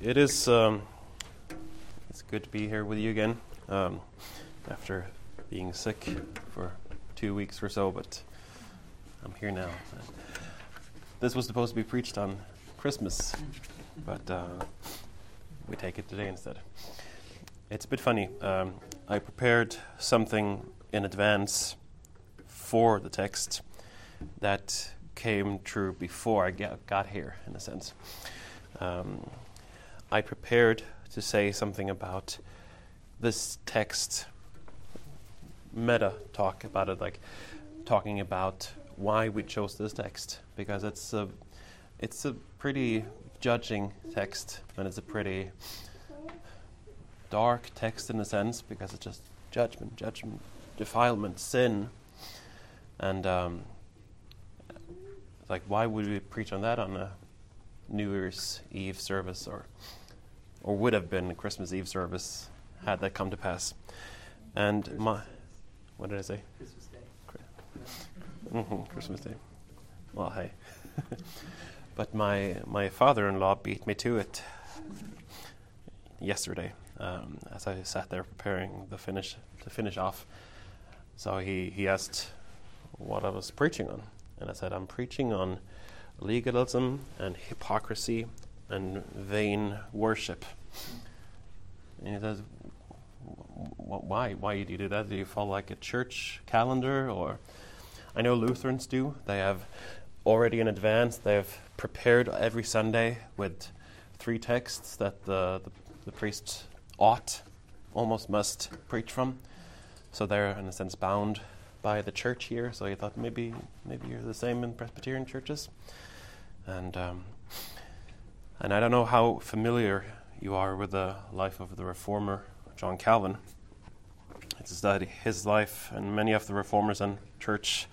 it is. Um, it's good to be here with you again um, after being sick for two weeks or so, but I'm here now. This was supposed to be preached on Christmas, but uh, we take it today instead. It's a bit funny. Um, I prepared something in advance for the text that came true before I get, got here, in a sense. Um, I prepared to say something about this text, meta talk about it, like talking about why we chose this text, because it's a, it's a pretty judging text, and it's a pretty dark text in a sense, because it's just judgment, judgment, defilement, sin, and um, like why would we preach on that on a New Year's Eve service or or would have been a Christmas Eve service had that come to pass. And my what did I say? Christmas Day. Mm-hmm, Christmas Day. Well, hey. but my my father-in-law beat me to it yesterday um, as I sat there preparing the finish to finish off. So he, he asked what I was preaching on, and I said I'm preaching on legalism and hypocrisy and vain worship. And he says, why? Why do you do that? Do you follow like a church calendar? Or I know Lutherans do. They have already in advance, they have prepared every Sunday with three texts that the, the, the priest ought, almost must preach from. So they're, in a sense, bound by the church here. So he thought maybe maybe you're the same in Presbyterian churches. And um, and I don't know how familiar you are with the life of the reformer John Calvin. It's studied his life and many of the reformers and church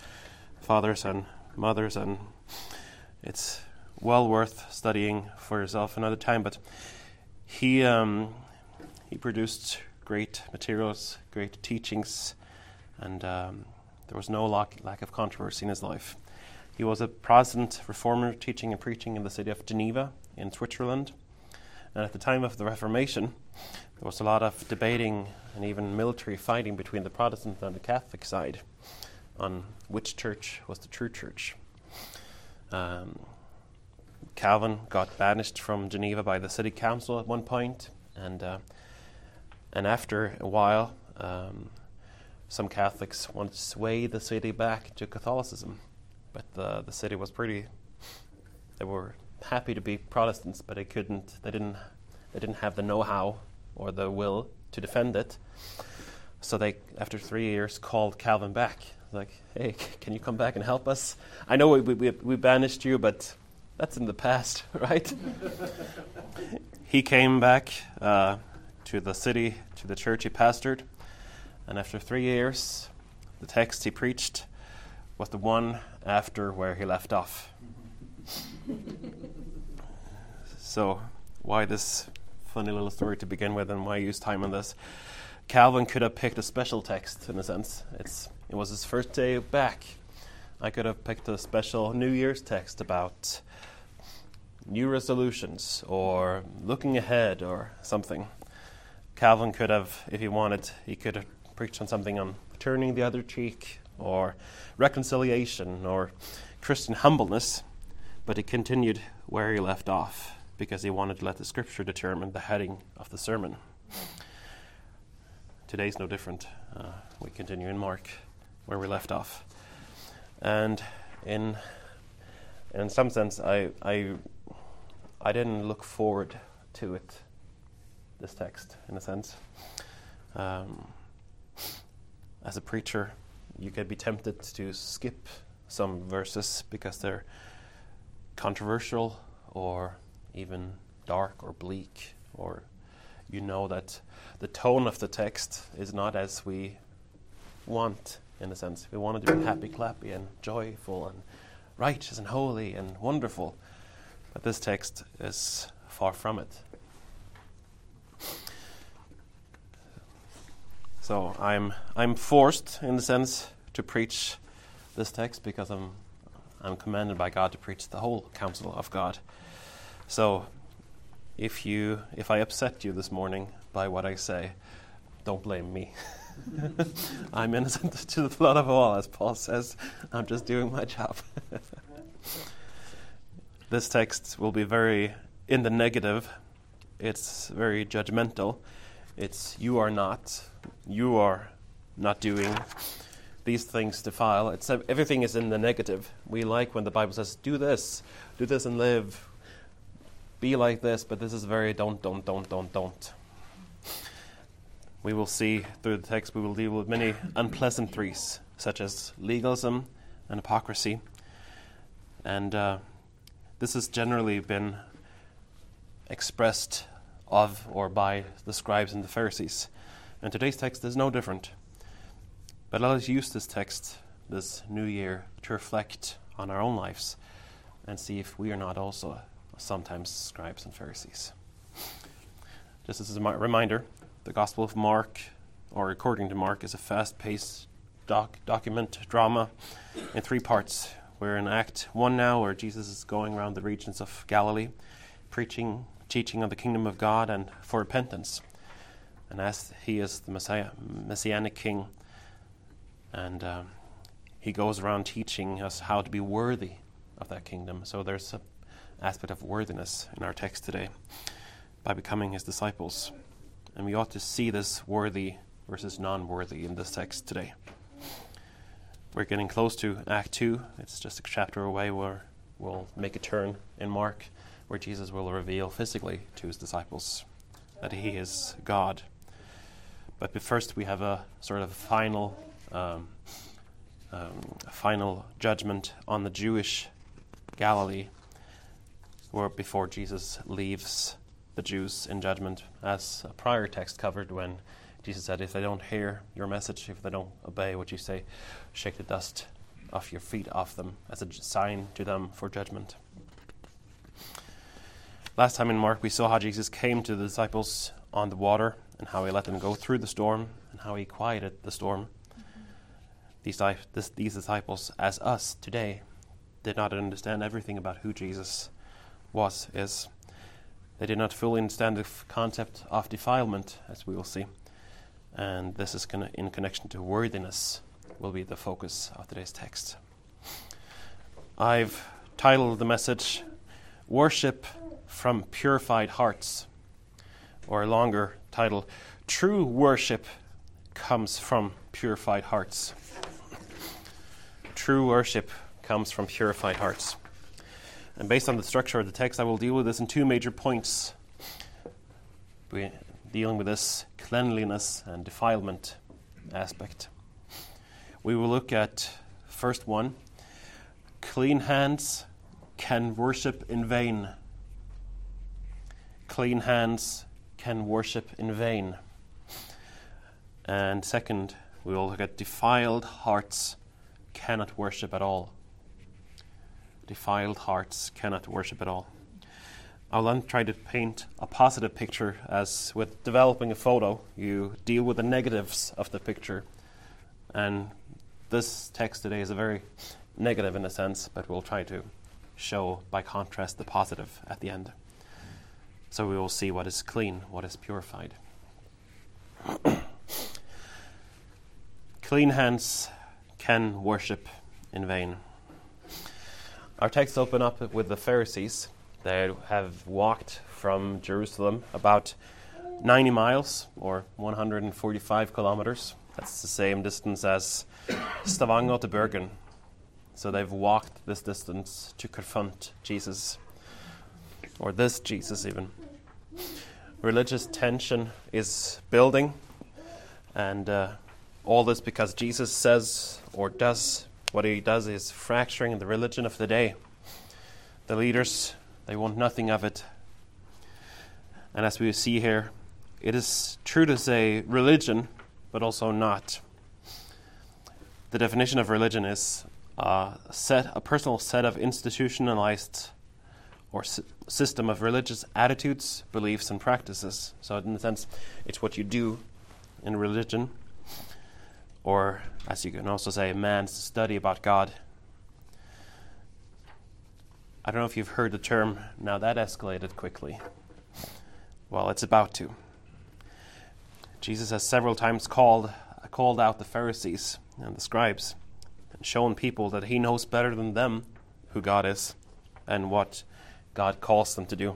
fathers and mothers, and it's well worth studying for yourself another time. But he um, he produced great materials, great teachings, and um, there was no lack, lack of controversy in his life. He was a Protestant reformer teaching and preaching in the city of Geneva in Switzerland. And at the time of the Reformation, there was a lot of debating and even military fighting between the Protestant and the Catholic side on which church was the true church. Um, Calvin got banished from Geneva by the city council at one point, and uh, and after a while, um, some Catholics wanted to sway the city back to Catholicism but the the city was pretty. They were happy to be Protestants, but they couldn't. They didn't. They didn't have the know-how or the will to defend it. So they, after three years, called Calvin back. Like, hey, can you come back and help us? I know we we, we banished you, but that's in the past, right? he came back uh, to the city, to the church he pastored, and after three years, the text he preached was the one after where he left off. so, why this funny little story to begin with, and why use time on this? Calvin could have picked a special text in a sense. It's, it was his first day back. I could have picked a special New Year's text about new resolutions or looking ahead or something. Calvin could have, if he wanted, he could have preached on something on turning the other cheek or reconciliation or Christian humbleness, but he continued where he left off because he wanted to let the scripture determine the heading of the sermon. Today's no different. Uh, we continue in Mark where we left off. And in in some sense I I I didn't look forward to it this text in a sense. Um, as a preacher, you could be tempted to skip some verses because they're controversial or even dark or bleak, or you know that the tone of the text is not as we want, in a sense. We want it to be happy, clappy, and joyful, and righteous, and holy, and wonderful. But this text is far from it. So I'm I'm forced, in a sense, to preach this text because I'm I'm commanded by God to preach the whole counsel of God. So if you if I upset you this morning by what I say, don't blame me. I'm innocent to the blood of all, as Paul says. I'm just doing my job. this text will be very in the negative. It's very judgmental. It's you are not, you are not doing these things defile. It's everything is in the negative. We like when the Bible says, "Do this, do this, and live." Be like this, but this is very don't, don't, don't, don't, don't. We will see through the text. We will deal with many unpleasantries, such as legalism and hypocrisy, and uh, this has generally been expressed of or by the scribes and the Pharisees. And today's text is no different. But let us use this text this new year to reflect on our own lives and see if we are not also sometimes scribes and Pharisees. Just as a reminder, the Gospel of Mark, or according to Mark, is a fast paced doc- document drama in three parts. We're in Act 1 now, where Jesus is going around the regions of Galilee, preaching, teaching of the kingdom of God and for repentance. And as he is the Messiah, Messianic King, and um, he goes around teaching us how to be worthy of that kingdom. So there's an aspect of worthiness in our text today by becoming his disciples. And we ought to see this worthy versus non worthy in this text today. We're getting close to Act 2. It's just a chapter away where we'll make a turn in Mark where Jesus will reveal physically to his disciples that he is God. But first, we have a sort of final um, um, final judgment on the Jewish Galilee, where before Jesus leaves the Jews in judgment, as a prior text covered when Jesus said, If they don't hear your message, if they don't obey what you say, shake the dust off your feet off them as a sign to them for judgment. Last time in Mark, we saw how Jesus came to the disciples on the water and how he let them go through the storm and how he quieted the storm. These, these disciples, as us today, did not understand everything about who Jesus was, is. They did not fully understand the concept of defilement, as we will see. And this is con- in connection to worthiness, will be the focus of today's text. I've titled the message Worship from Purified Hearts, or a longer title True Worship Comes from Purified Hearts. True worship comes from purified hearts. And based on the structure of the text, I will deal with this in two major points. We're dealing with this cleanliness and defilement aspect. We will look at first one clean hands can worship in vain. Clean hands can worship in vain. And second, we will look at defiled hearts cannot worship at all. Defiled hearts cannot worship at all. I'll then try to paint a positive picture as with developing a photo, you deal with the negatives of the picture. And this text today is a very negative in a sense, but we'll try to show by contrast the positive at the end. So we will see what is clean, what is purified. clean hands can worship in vain. Our text open up with the Pharisees. They have walked from Jerusalem about 90 miles or 145 kilometers. That's the same distance as Stavanger to Bergen. So they've walked this distance to confront Jesus, or this Jesus even. Religious tension is building, and uh, all this because Jesus says or does what he does is fracturing the religion of the day. The leaders, they want nothing of it. And as we see here, it is true to say religion, but also not. The definition of religion is a set, a personal set of institutionalized or s- system of religious attitudes, beliefs, and practices. So, in a sense, it's what you do in religion or as you can also say, man's study about God. I don't know if you've heard the term, now that escalated quickly. Well, it's about to. Jesus has several times called, called out the Pharisees and the scribes and shown people that he knows better than them who God is and what God calls them to do.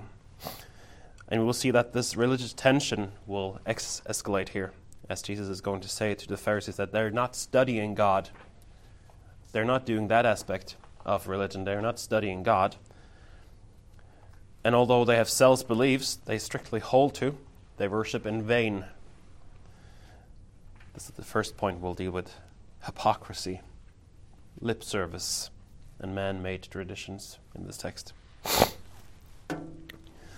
And we will see that this religious tension will ex- escalate here, as Jesus is going to say to the Pharisees that they're not studying God. They're not doing that aspect of religion. They're not studying God. And although they have self beliefs they strictly hold to, they worship in vain. This is the first point we'll deal with hypocrisy, lip service, and man made traditions in this text.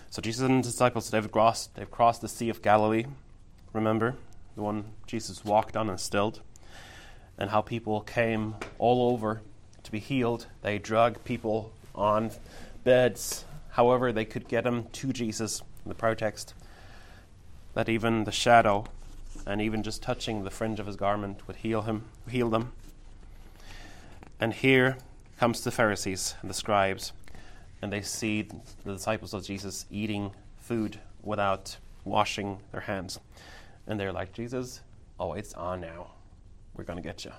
So Jesus and his disciples, they've crossed, they've crossed the Sea of Galilee. Remember, the one Jesus walked on and stilled, and how people came all over to be healed. They drug people on beds, however they could get them to Jesus in the prayer text. That even the shadow and even just touching the fringe of his garment would heal him, heal them. And here comes the Pharisees and the scribes and they see the disciples of Jesus eating food without washing their hands. And they're like, Jesus, oh, it's on now. We're going to get you.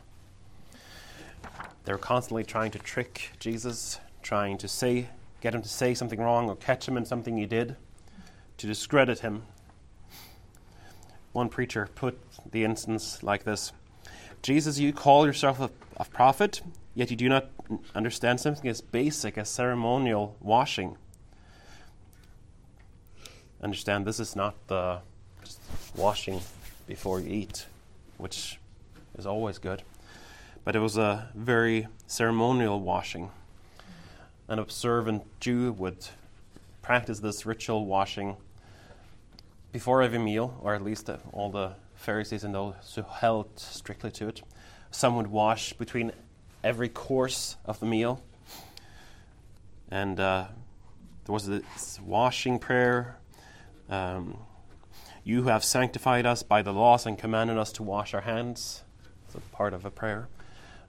They're constantly trying to trick Jesus, trying to say, get him to say something wrong or catch him in something he did, to discredit him. One preacher put the instance like this Jesus, you call yourself a, a prophet, yet you do not understand something as basic as ceremonial washing. Understand this is not the washing before you eat, which is always good, but it was a very ceremonial washing. An observant Jew would practice this ritual washing before every meal, or at least all the Pharisees and those who held strictly to it. Some would wash between every course of the meal. And uh, there was this washing prayer. Um, you have sanctified us by the laws and commanded us to wash our hands. It's a part of a prayer.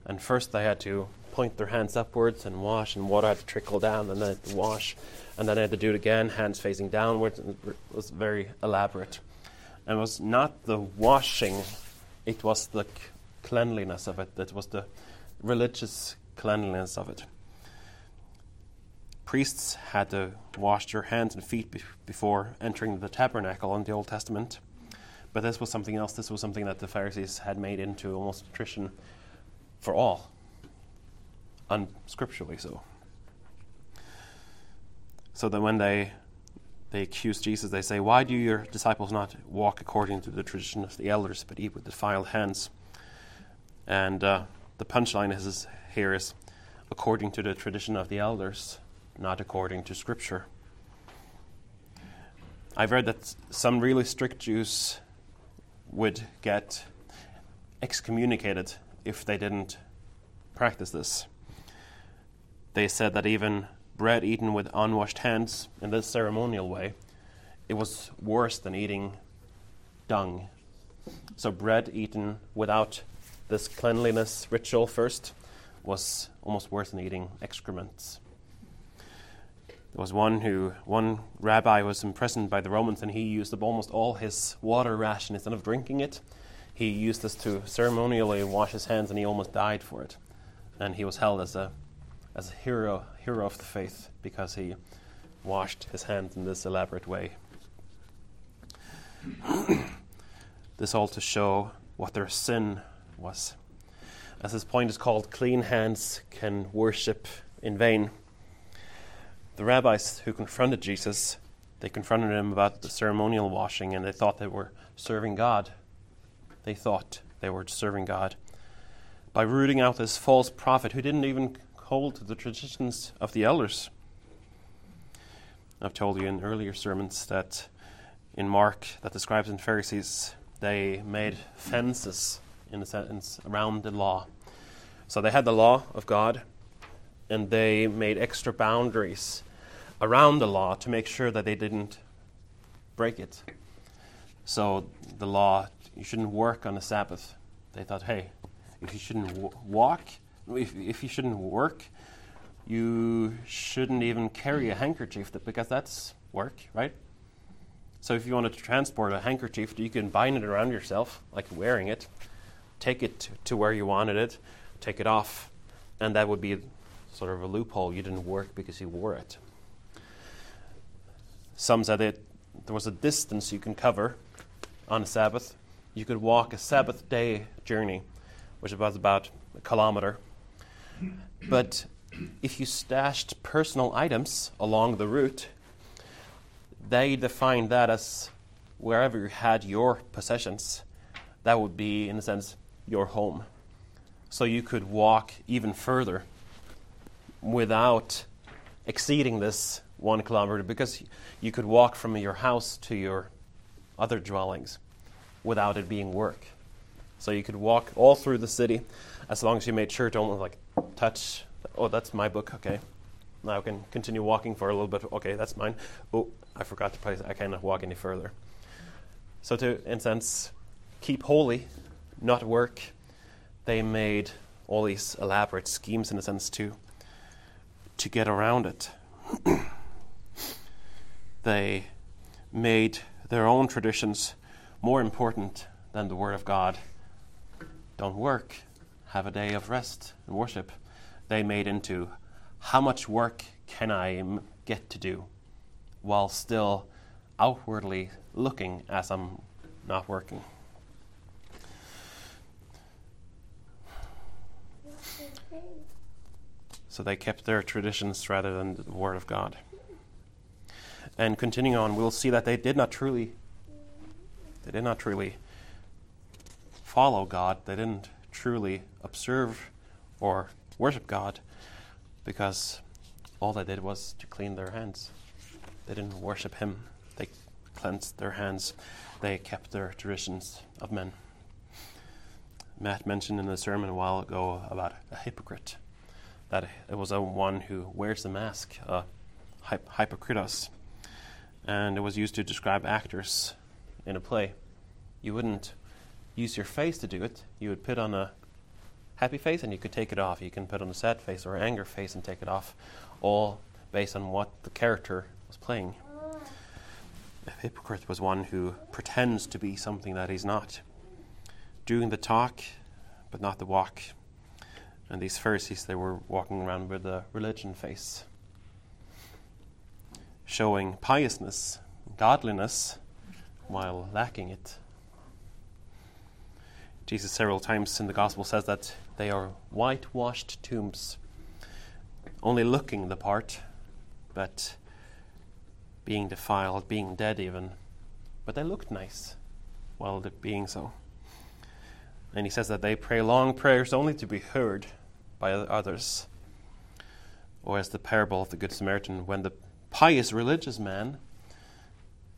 And first they had to point their hands upwards and wash, and water had to trickle down, and then wash, and then they had to do it again, hands facing downwards. It was very elaborate. And it was not the washing, it was the cleanliness of it that was the religious cleanliness of it. Priests had to wash their hands and feet be- before entering the tabernacle in the Old Testament. But this was something else. This was something that the Pharisees had made into almost tradition for all, unscripturally so. So that when they they accuse Jesus, they say, Why do your disciples not walk according to the tradition of the elders, but eat with defiled hands? And uh, the punchline is, here is according to the tradition of the elders, not according to Scripture. I've read that some really strict Jews would get excommunicated if they didn't practice this. They said that even bread eaten with unwashed hands in this ceremonial way, it was worse than eating dung. So, bread eaten without this cleanliness ritual first was almost worse than eating excrements. There was one who, one rabbi was imprisoned by the Romans and he used up almost all his water ration. Instead of drinking it, he used this to ceremonially wash his hands and he almost died for it. And he was held as a, as a hero, hero of the faith because he washed his hands in this elaborate way. this all to show what their sin was. As his point is called, clean hands can worship in vain. The rabbis who confronted Jesus, they confronted him about the ceremonial washing and they thought they were serving God. They thought they were serving God. By rooting out this false prophet who didn't even hold to the traditions of the elders. I've told you in earlier sermons that in Mark that the scribes and Pharisees they made fences in a around the law. So they had the law of God, and they made extra boundaries around the law to make sure that they didn't break it. So the law, you shouldn't work on the Sabbath. They thought, hey, if you shouldn't w- walk, if, if you shouldn't work, you shouldn't even carry a handkerchief because that's work, right? So if you wanted to transport a handkerchief, you can bind it around yourself, like wearing it, take it to where you wanted it, take it off, and that would be sort of a loophole. You didn't work because you wore it. Some said it there was a distance you can cover on a Sabbath. You could walk a Sabbath day journey, which was about a kilometer. But if you stashed personal items along the route, they defined that as wherever you had your possessions, that would be, in a sense, your home. So you could walk even further without exceeding this one kilometer because you could walk from your house to your other dwellings without it being work. So you could walk all through the city as long as you made sure to only like touch. Oh, that's my book. Okay, now I can continue walking for a little bit. Okay, that's mine. Oh, I forgot to place. I cannot walk any further. So to, in a sense, keep holy, not work, they made all these elaborate schemes in a sense to to get around it. they made their own traditions more important than the Word of God. Don't work, have a day of rest and worship. They made into how much work can I get to do while still outwardly looking as I'm not working. So they kept their traditions rather than the Word of God. And continuing on, we'll see that they did not truly they did not truly follow God. They didn't truly observe or worship God because all they did was to clean their hands. They didn't worship Him, they cleansed their hands, they kept their traditions of men. Matt mentioned in the sermon a while ago about a hypocrite, that it was a one who wears the mask, uh, a hypocritos, and it was used to describe actors in a play. You wouldn't use your face to do it, you would put on a happy face and you could take it off. You can put on a sad face or anger face and take it off, all based on what the character was playing. A hypocrite was one who pretends to be something that he's not, doing the talk but not the walk. And these Pharisees, they were walking around with a religion face, showing piousness, godliness, while lacking it. Jesus, several times in the Gospel, says that they are whitewashed tombs, only looking the part, but being defiled, being dead even. But they looked nice while being so. And he says that they pray long prayers only to be heard by others. Or as the parable of the Good Samaritan, when the pious religious man,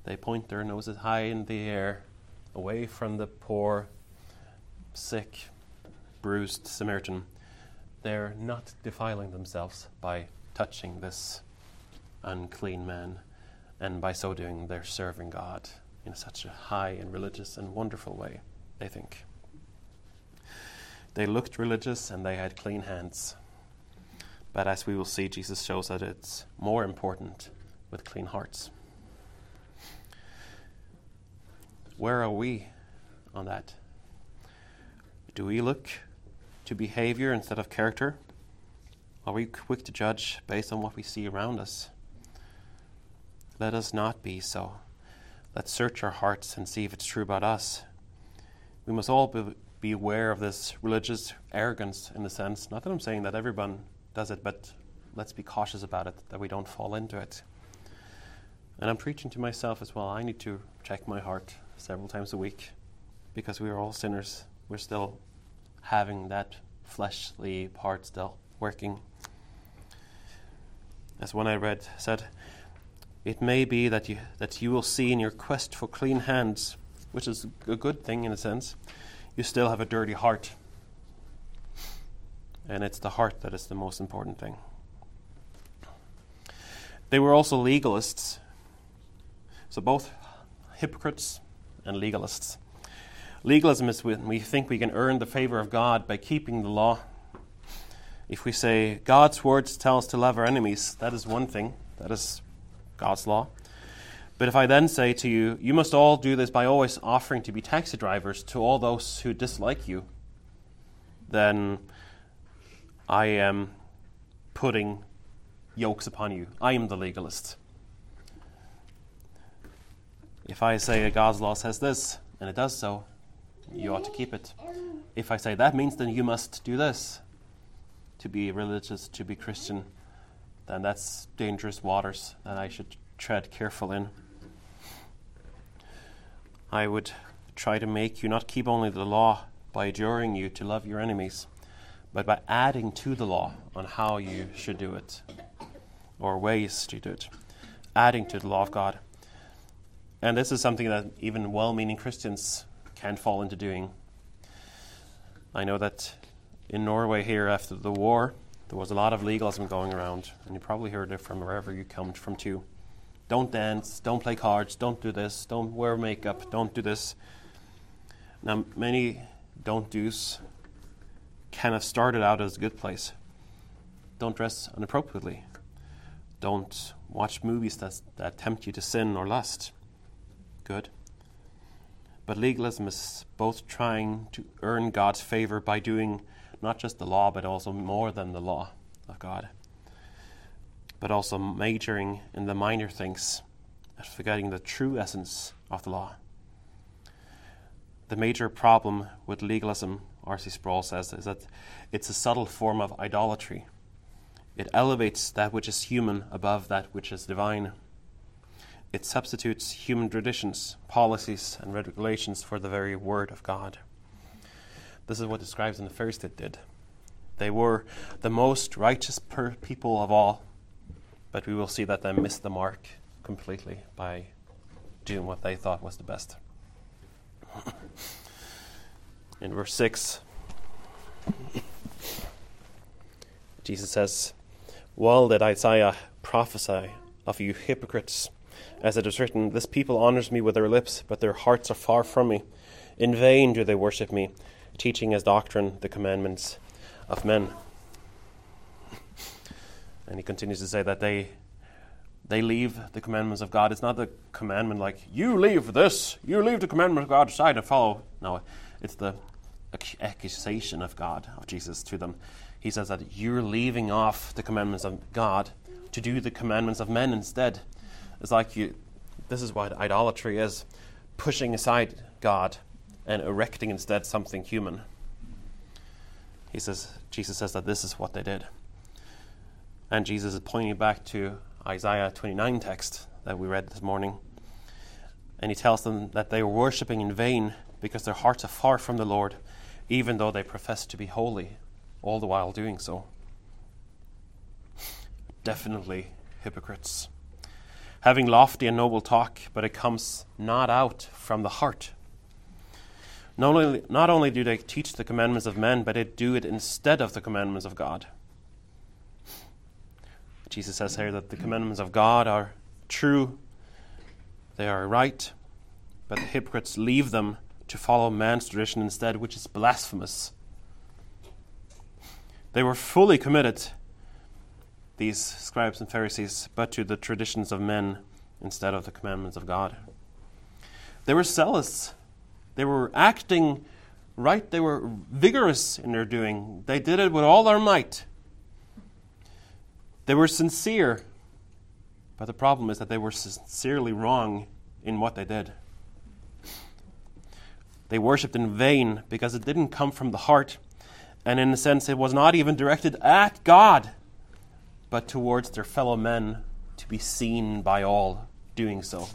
they point their noses high in the air, away from the poor sick, bruised Samaritan, they're not defiling themselves by touching this unclean man, and by so doing, they're serving God in such a high and religious and wonderful way, they think. They looked religious and they had clean hands. But as we will see, Jesus shows that it's more important with clean hearts. Where are we on that? Do we look to behavior instead of character? Are we quick to judge based on what we see around us? Let us not be so. Let's search our hearts and see if it's true about us. We must all be, be aware of this religious arrogance in the sense, not that I'm saying that everyone does it, but let's be cautious about it, that we don't fall into it. And I'm preaching to myself as well. I need to check my heart several times a week because we are all sinners. We're still having that fleshly part still working. As one I read said, it may be that you, that you will see in your quest for clean hands, which is a good thing in a sense, you still have a dirty heart. And it's the heart that is the most important thing. They were also legalists. So both hypocrites and legalists. Legalism is when we think we can earn the favor of God by keeping the law. If we say God's words tell us to love our enemies, that is one thing. That is God's law. But if I then say to you, you must all do this by always offering to be taxi drivers to all those who dislike you, then I am putting yokes upon you. I am the legalist. If I say God's law says this, and it does so, you ought to keep it. If I say that means then you must do this to be religious, to be Christian, then that's dangerous waters that I should tread careful in. I would try to make you not keep only the law by adjuring you to love your enemies, but by adding to the law on how you should do it, or ways to do it, adding to the law of God. And this is something that even well meaning Christians can fall into doing. I know that in Norway here after the war, there was a lot of legalism going around, and you probably heard it from wherever you come from too. Don't dance, don't play cards, don't do this, don't wear makeup, don't do this. Now, many don't do's kind of started out as a good place. Don't dress inappropriately. Don't watch movies that, that tempt you to sin or lust. Good. But legalism is both trying to earn God's favor by doing not just the law, but also more than the law of God, but also majoring in the minor things and forgetting the true essence of the law. The major problem with legalism, R.C. Sproul says, is that it's a subtle form of idolatry. It elevates that which is human above that which is divine. It substitutes human traditions, policies, and regulations for the very word of God. This is what the scribes and the Pharisees did. They were the most righteous people of all, but we will see that they missed the mark completely by doing what they thought was the best. In verse 6, Jesus says, Well did Isaiah prophesy of you hypocrites, as it is written, This people honors me with their lips, but their hearts are far from me. In vain do they worship me teaching as doctrine the commandments of men. And he continues to say that they they leave the commandments of God. It's not the commandment like you leave this, you leave the commandment of God aside and follow. No, it's the accusation of God of Jesus to them. He says that you're leaving off the commandments of God to do the commandments of men instead. It's like you. This is what idolatry is: pushing aside God and erecting instead something human. He says, Jesus says that this is what they did. And Jesus is pointing back to Isaiah 29 text that we read this morning. And he tells them that they were worshipping in vain because their hearts are far from the Lord, even though they profess to be holy, all the while doing so. Definitely hypocrites. Having lofty and noble talk, but it comes not out from the heart. Not only, not only do they teach the commandments of men, but they do it instead of the commandments of God. Jesus says here that the commandments of God are true, they are right, but the hypocrites leave them to follow man's tradition instead, which is blasphemous. They were fully committed, these scribes and Pharisees, but to the traditions of men instead of the commandments of God. They were zealous they were acting right, they were vigorous in their doing. They did it with all their might. They were sincere. But the problem is that they were sincerely wrong in what they did. They worshipped in vain because it didn't come from the heart, and in a sense, it was not even directed at God, but towards their fellow men to be seen by all doing so.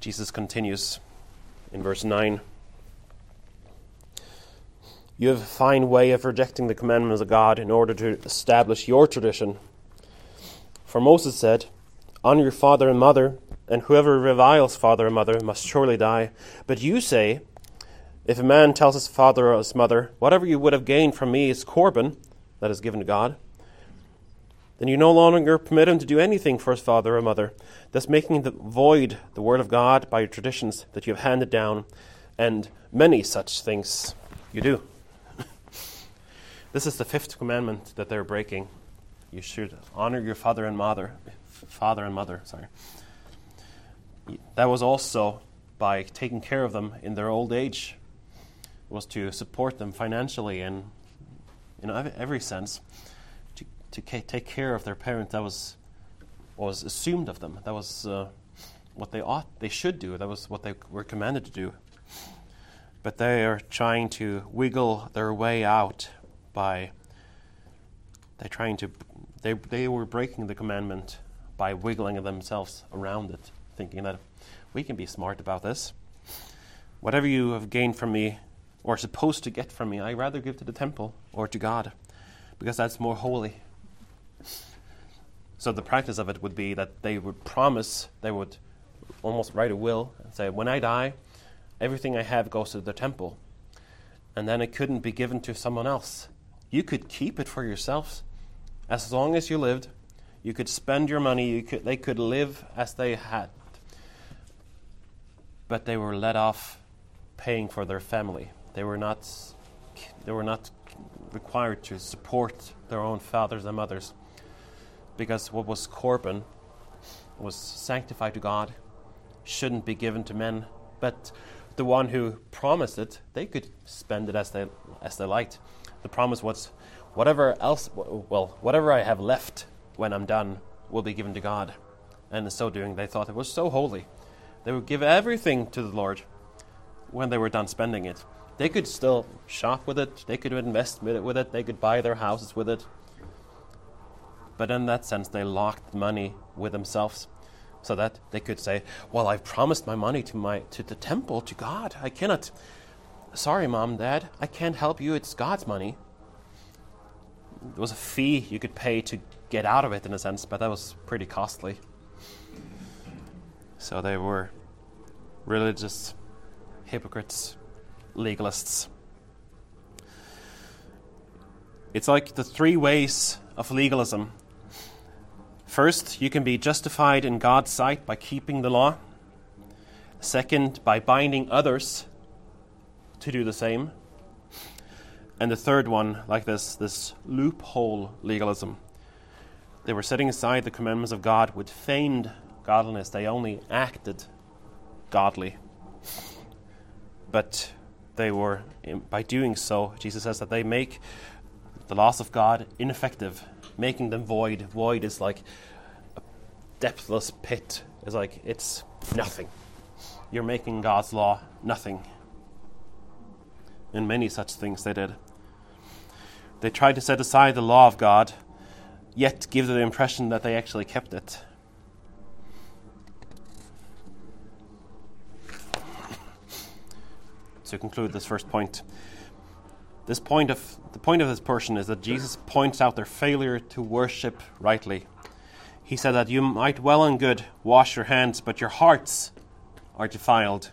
Jesus continues in verse 9. You have a fine way of rejecting the commandments of God in order to establish your tradition. For Moses said, Honor your father and mother, and whoever reviles father and mother must surely die. But you say, If a man tells his father or his mother, Whatever you would have gained from me is Corban, that is given to God, then you no longer permit him to do anything for his father or mother, thus making the void the word of God by your traditions that you have handed down, and many such things you do. This is the fifth commandment that they're breaking. You should honor your father and mother. father and mother, sorry. That was also by taking care of them in their old age, It was to support them financially and in every sense, to, to take care of their parent. That was was assumed of them. That was uh, what they ought, they should do. That was what they were commanded to do. But they are trying to wiggle their way out by they're trying to they they were breaking the commandment by wiggling themselves around it, thinking that we can be smart about this. Whatever you have gained from me or supposed to get from me, I rather give to the temple or to God, because that's more holy. So the practice of it would be that they would promise, they would almost write a will and say, When I die, everything I have goes to the temple. And then it couldn't be given to someone else. You could keep it for yourselves as long as you lived. You could spend your money, you could, they could live as they had. But they were let off paying for their family. They were not, they were not required to support their own fathers and mothers because what was Corban was sanctified to God shouldn't be given to men, but the one who promised it, they could spend it as they as they liked. The promise was, whatever else, well, whatever I have left when I'm done will be given to God. And in so doing, they thought it was so holy. They would give everything to the Lord when they were done spending it. They could still shop with it, they could invest with it, with it, they could buy their houses with it. But in that sense, they locked money with themselves so that they could say, Well, I've promised my money to, my, to the temple, to God. I cannot. Sorry, mom, dad, I can't help you. It's God's money. There was a fee you could pay to get out of it, in a sense, but that was pretty costly. So they were religious hypocrites, legalists. It's like the three ways of legalism First, you can be justified in God's sight by keeping the law. Second, by binding others to do the same. And the third one, like this, this loophole legalism. They were setting aside the commandments of God with feigned godliness. They only acted godly. But they were, by doing so, Jesus says that they make the laws of God ineffective making them void. Void is like a depthless pit. It's like it's nothing. You're making God's law nothing. And many such things they did. They tried to set aside the law of God, yet give the impression that they actually kept it. to conclude this first point, this point of the point of this portion is that Jesus points out their failure to worship rightly. He said that you might well and good wash your hands, but your hearts are defiled.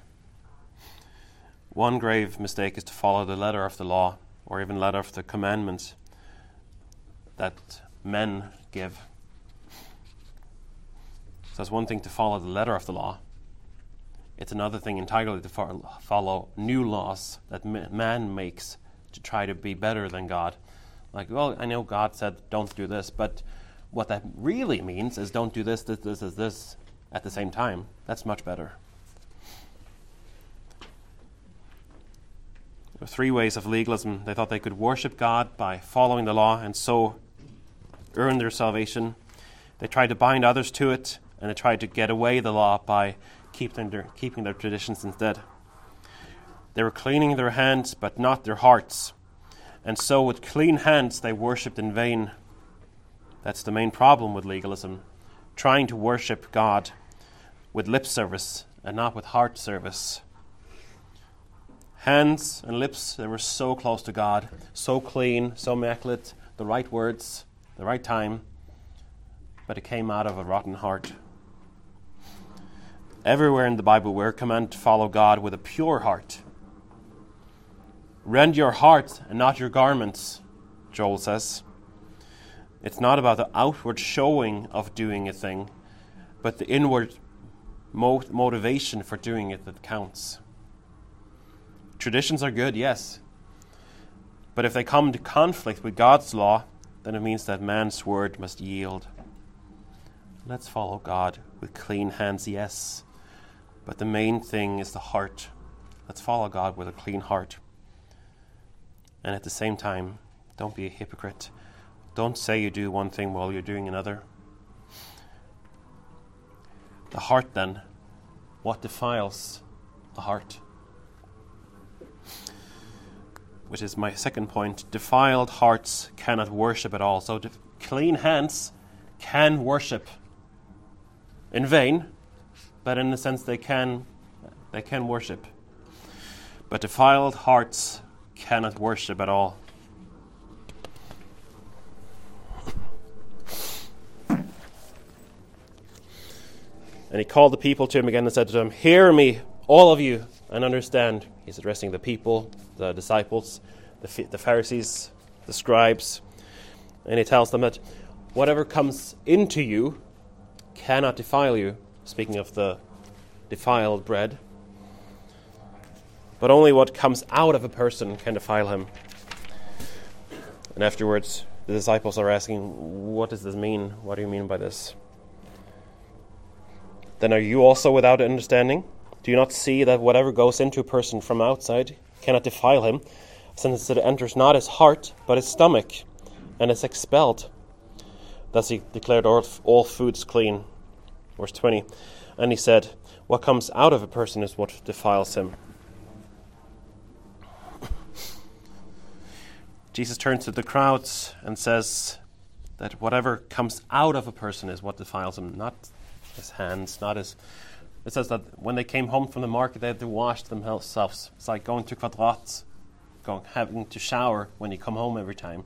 One grave mistake is to follow the letter of the law, or even letter of the commandments that men give. So that's one thing to follow the letter of the law. It's another thing entirely to follow new laws that man makes to try to be better than God. Like, well, I know God said don't do this, but what that really means is don't do this, this, this, this, this at the same time. That's much better. There were three ways of legalism. They thought they could worship God by following the law and so earn their salvation. They tried to bind others to it, and they tried to get away the law by keeping their, keeping their traditions instead. They were cleaning their hands, but not their hearts. And so, with clean hands, they worshipped in vain. That's the main problem with legalism trying to worship God with lip service and not with heart service. Hands and lips, they were so close to God, so clean, so immaculate, the right words, the right time, but it came out of a rotten heart. Everywhere in the Bible, we're commanded to follow God with a pure heart Rend your heart and not your garments, Joel says. It's not about the outward showing of doing a thing, but the inward mo- motivation for doing it that counts. Traditions are good, yes. But if they come into conflict with God's law, then it means that man's word must yield. let's follow God with clean hands, yes. But the main thing is the heart. Let's follow God with a clean heart. And at the same time, don't be a hypocrite. Don't say you do one thing while you're doing another. The heart, then, what defiles the heart? Which is my second point. Defiled hearts cannot worship at all. So, clean hands can worship in vain, but in a sense they can, they can worship. But defiled hearts cannot worship at all. And he called the people to him again and said to them, Hear me, all of you, and understand. He's addressing the people, the disciples, the, the Pharisees, the scribes. And he tells them that whatever comes into you cannot defile you. Speaking of the defiled bread. But only what comes out of a person can defile him. And afterwards, the disciples are asking, What does this mean? What do you mean by this? Then are you also without understanding? Do you not see that whatever goes into a person from outside cannot defile him, since it enters not his heart, but his stomach, and is expelled? Thus he declared all, all foods clean. Verse 20. And he said, What comes out of a person is what defiles him. Jesus turns to the crowds and says that whatever comes out of a person is what defiles him, not his hands, not his. It says that when they came home from the market, they had to wash themselves. It's like going to Kvadrat, going having to shower when you come home every time.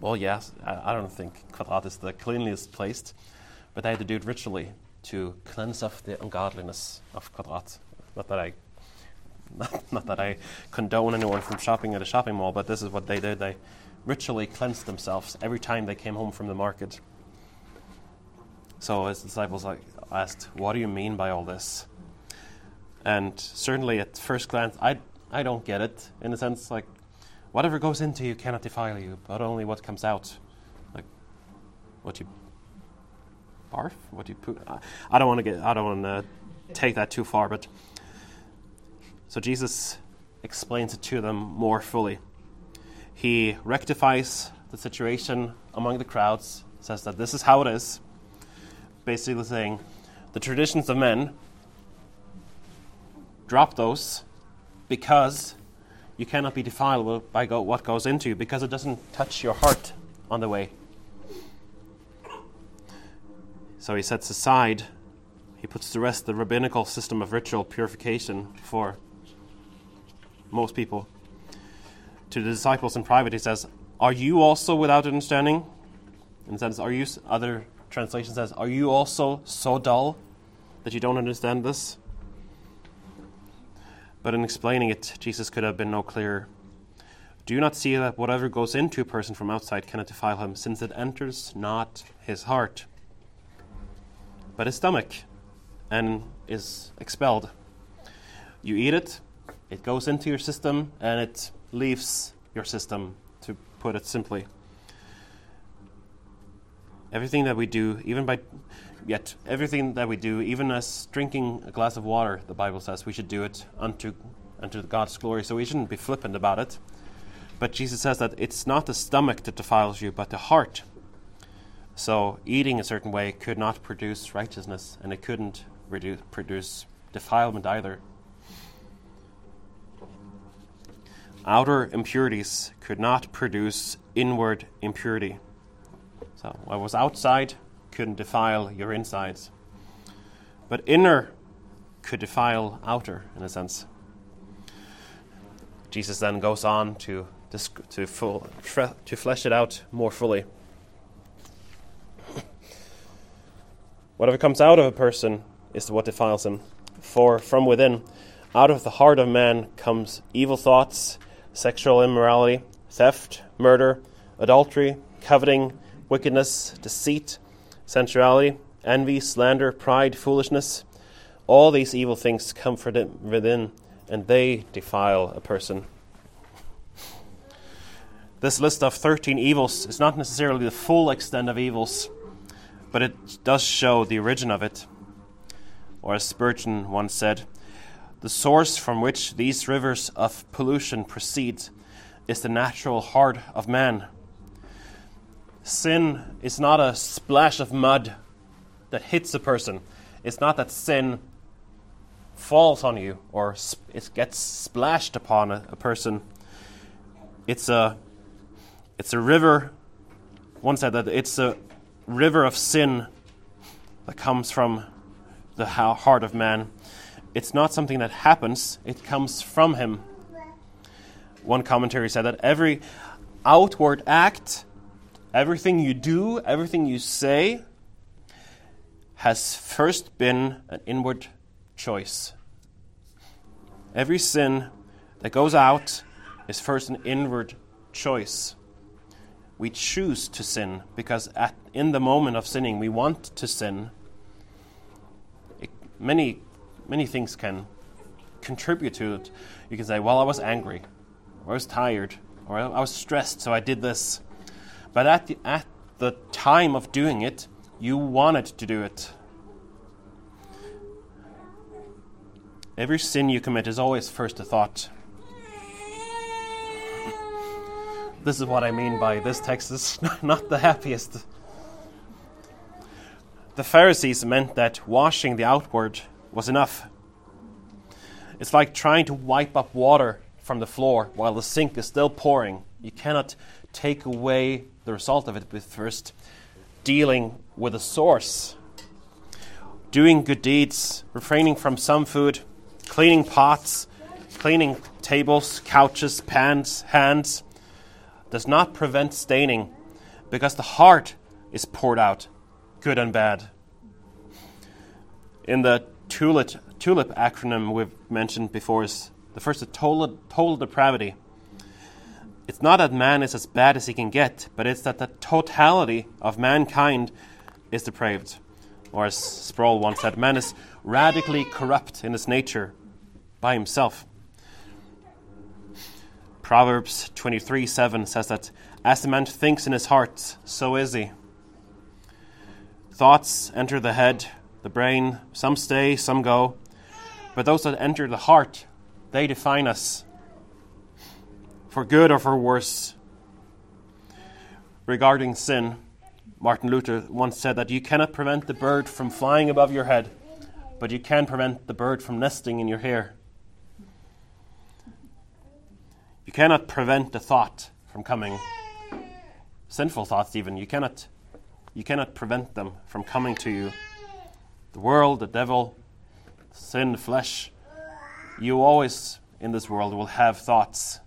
Well, yes, I, I don't think Kvadrat is the cleanliest place, but they had to do it ritually to cleanse off the ungodliness of Kvadrat. Not that I not, not, that I condone anyone from shopping at a shopping mall, but this is what they did. They ritually cleansed themselves every time they came home from the market. So his disciples asked, What do you mean by all this? And certainly at first glance, I, I don't get it, in a sense, like, whatever goes into you cannot defile you, but only what comes out. Like, what you barf? What you? I, I don't want to get, I don't want to take that too far, but so Jesus explains it to them more fully. He rectifies the situation among the crowds, says that this is how it is, basically saying the traditions of men, drop those because you cannot be defiled by what goes into you because it doesn't touch your heart on the way. So he sets aside, he puts to rest the rabbinical system of ritual purification for most people. To the disciples in private, he says, Are you also without understanding? In the sense, are you, other translation says, Are you also so dull that you don't understand this? But in explaining it, Jesus could have been no clearer. Do you not see that whatever goes into a person from outside cannot defile him, since it enters not his heart, but his stomach, and is expelled? You eat it, it goes into your system, and it leaves your system, to put it simply. Everything that we do, even by yet everything that we do, even as drinking a glass of water, the Bible says we should do it unto unto God's glory. So we shouldn't be flippant about it. But Jesus says that it's not the stomach that defiles you, but the heart. So eating a certain way could not produce righteousness, and it couldn't reduce, produce defilement either. Outer impurities could not produce inward impurity. So what was outside couldn't defile your insides. But inner could defile outer, in a sense. Jesus then goes on to, to, full, to flesh it out more fully. Whatever comes out of a person is what defiles him. For from within, out of the heart of man, comes evil thoughts, sexual immorality, theft, murder, adultery, coveting wickedness, deceit, sensuality, envy, slander, pride, foolishness. All these evil things come from within, and they defile a person. This list of 13 evils is not necessarily the full extent of evils, but it does show the origin of it. Or as Spurgeon once said, the source from which these rivers of pollution proceed is the natural heart of man. Sin is not a splash of mud that hits a person. It's not that sin falls on you or it gets splashed upon a, a person. It's a, it's a river. One said that it's a river of sin that comes from the heart of man. It's not something that happens, it comes from him. One commentary said that every outward act, everything you do, everything you say, has first been an inward choice. Every sin that goes out is first an inward choice. We choose to sin because at, in the moment of sinning, we want to sin. It, many, many things can contribute to it. You can say, Well, I was angry, or I was tired, or I was stressed, so I did this. But at the, at the time of doing it, you wanted to do it. Every sin you commit is always first a thought. This is what I mean by this text is not the happiest. The Pharisees meant that washing the outward was enough. It's like trying to wipe up water from the floor while the sink is still pouring. You cannot take away the result of it with first dealing with the source. Doing good deeds, refraining from some food, cleaning pots, cleaning tables, couches, pans, hands, does not prevent staining because the heart is poured out, good and bad. In the TULIP, TULIP acronym we've mentioned before, is the first is total, total depravity. It's not that man is as bad as he can get, but it's that the totality of mankind is depraved. Or as Sproul once said, man is radically corrupt in his nature by himself. Proverbs 23 7 says that as the man thinks in his heart, so is he. Thoughts enter the head, the brain, some stay, some go. But those that enter the heart, they define us for good or for worse. Regarding sin, Martin Luther once said that you cannot prevent the bird from flying above your head, but you can prevent the bird from nesting in your hair. You cannot prevent the thought from coming, sinful thoughts even. You cannot, you cannot prevent them from coming to you. The world, the devil, sin, flesh. You always in this world will have thoughts.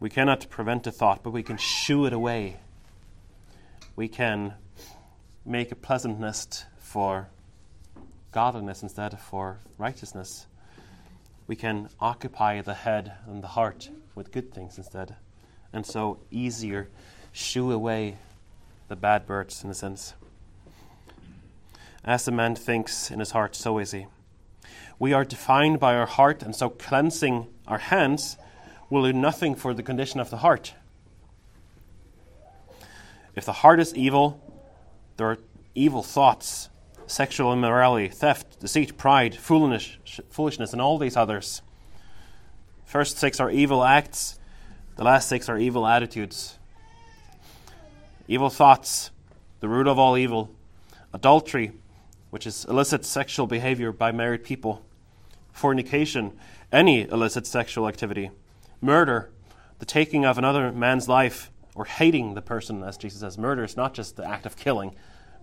We cannot prevent a thought, but we can shoo it away. We can make a pleasant nest for godliness instead of for righteousness we can occupy the head and the heart with good things instead. And so easier shoo away the bad birds in a sense. As a man thinks in his heart, so is he. We are defined by our heart, and so cleansing our hands will do nothing for the condition of the heart. If the heart is evil, there are evil thoughts sexual immorality, theft, deceit, pride, foolishness, and all these others. First six are evil acts, the last six are evil attitudes. Evil thoughts, the root of all evil. Adultery, which is illicit sexual behavior by married people. Fornication, any illicit sexual activity. Murder, the taking of another man's life or hating the person, as Jesus says. Murder is not just the act of killing,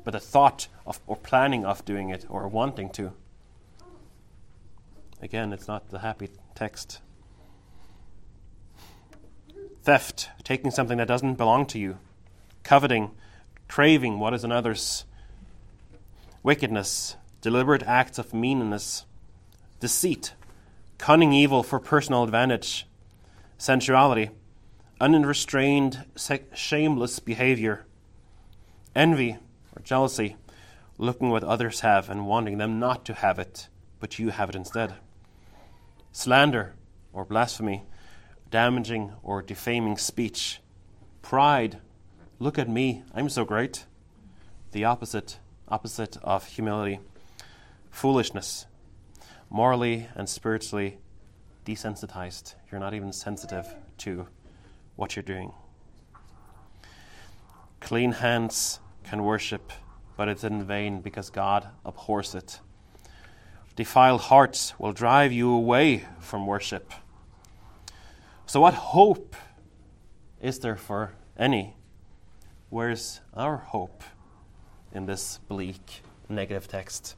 but the thought of or planning of doing it or wanting to. Again, it's not the happy text. Theft, taking something that doesn't belong to you. Coveting, craving what is another's. Wickedness, deliberate acts of meanness. Deceit, cunning evil for personal advantage. Sensuality, unrestrained, shameless behavior. Envy, or jealousy, looking what others have and wanting them not to have it, but you have it instead. Slander or blasphemy, damaging or defaming speech. Pride, Look at me, I'm so great. The opposite, opposite of humility, foolishness, morally and spiritually desensitized. You're not even sensitive to what you're doing. Clean hands can worship, but it's in vain because God abhors it. Defiled hearts will drive you away from worship. So, what hope is there for any? Where's our hope in this bleak, negative text?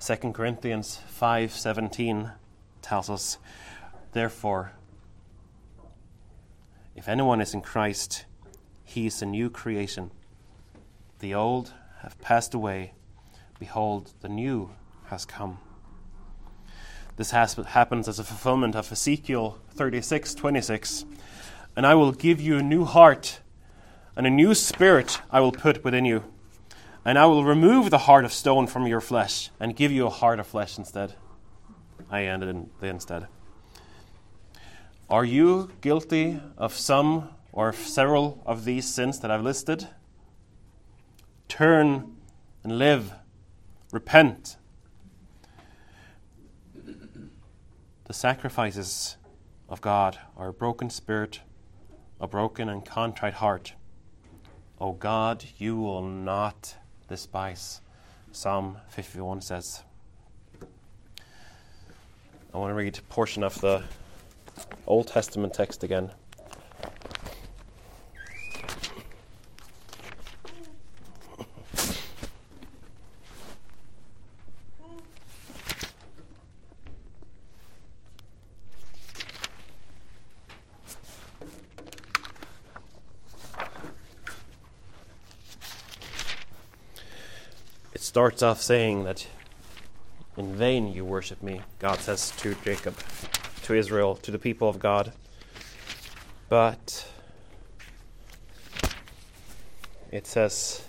2 Corinthians 5:17 tells us, therefore, if anyone is in Christ, he is a new creation. The old have passed away. Behold, the new has come. This has, happens as a fulfillment of Ezekiel 36 26. And I will give you a new heart, and a new spirit I will put within you. And I will remove the heart of stone from your flesh, and give you a heart of flesh instead. I ended instead. Are you guilty of some or several of these sins that I've listed? Turn and live. Repent. The sacrifices of God are a broken spirit, a broken and contrite heart. O God, you will not despise. Psalm 51 says. I want to read a portion of the Old Testament text again. It starts off saying that in vain you worship me, God says to Jacob, to Israel, to the people of God. But it says,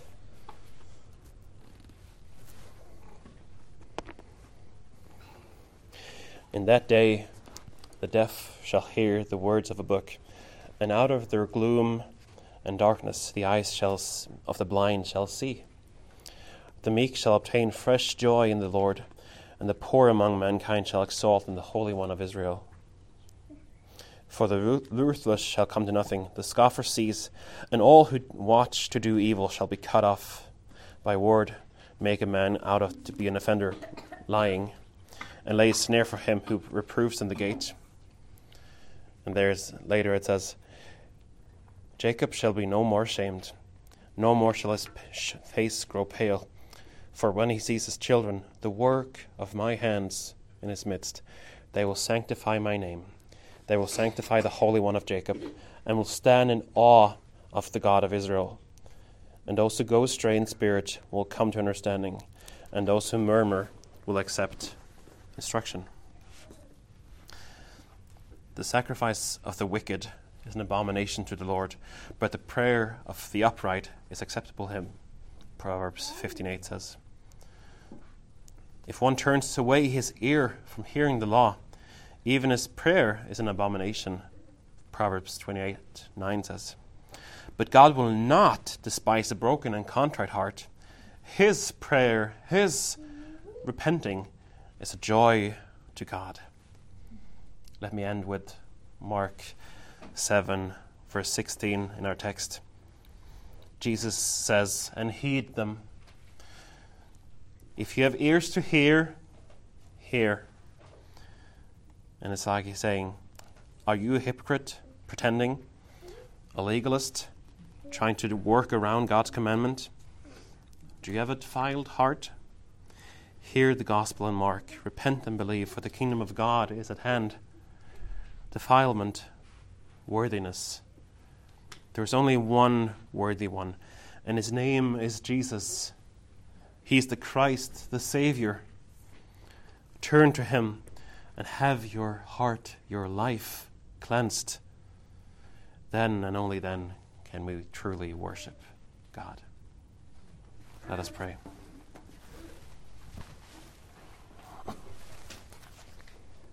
In that day the deaf shall hear the words of a book, and out of their gloom and darkness the eyes shall, of the blind shall see. The meek shall obtain fresh joy in the Lord and the poor among mankind shall exalt in the Holy One of Israel. For the ruthless shall come to nothing, the scoffer cease, and all who watch to do evil shall be cut off. By word make a man out of to be an offender, lying, and lay a snare for him who reproves in the gate. And there's later it says, Jacob shall be no more shamed, no more shall his face grow pale. For when he sees his children, the work of my hands in his midst, they will sanctify my name. They will sanctify the Holy One of Jacob, and will stand in awe of the God of Israel. And those who go astray in spirit will come to understanding, and those who murmur will accept instruction. The sacrifice of the wicked is an abomination to the Lord, but the prayer of the upright is acceptable to him. Proverbs 15:8 says. If one turns away his ear from hearing the law, even his prayer is an abomination. Proverbs 28 9 says. But God will not despise a broken and contrite heart. His prayer, his repenting, is a joy to God. Let me end with Mark 7, verse 16 in our text. Jesus says, And heed them if you have ears to hear, hear. And it's like he's saying, Are you a hypocrite, pretending, a legalist, trying to work around God's commandment? Do you have a defiled heart? Hear the gospel in Mark. Repent and believe, for the kingdom of God is at hand. Defilement, worthiness. There is only one worthy one, and his name is Jesus. He's the Christ, the Savior. Turn to Him and have your heart, your life cleansed. Then and only then can we truly worship God. Let us pray.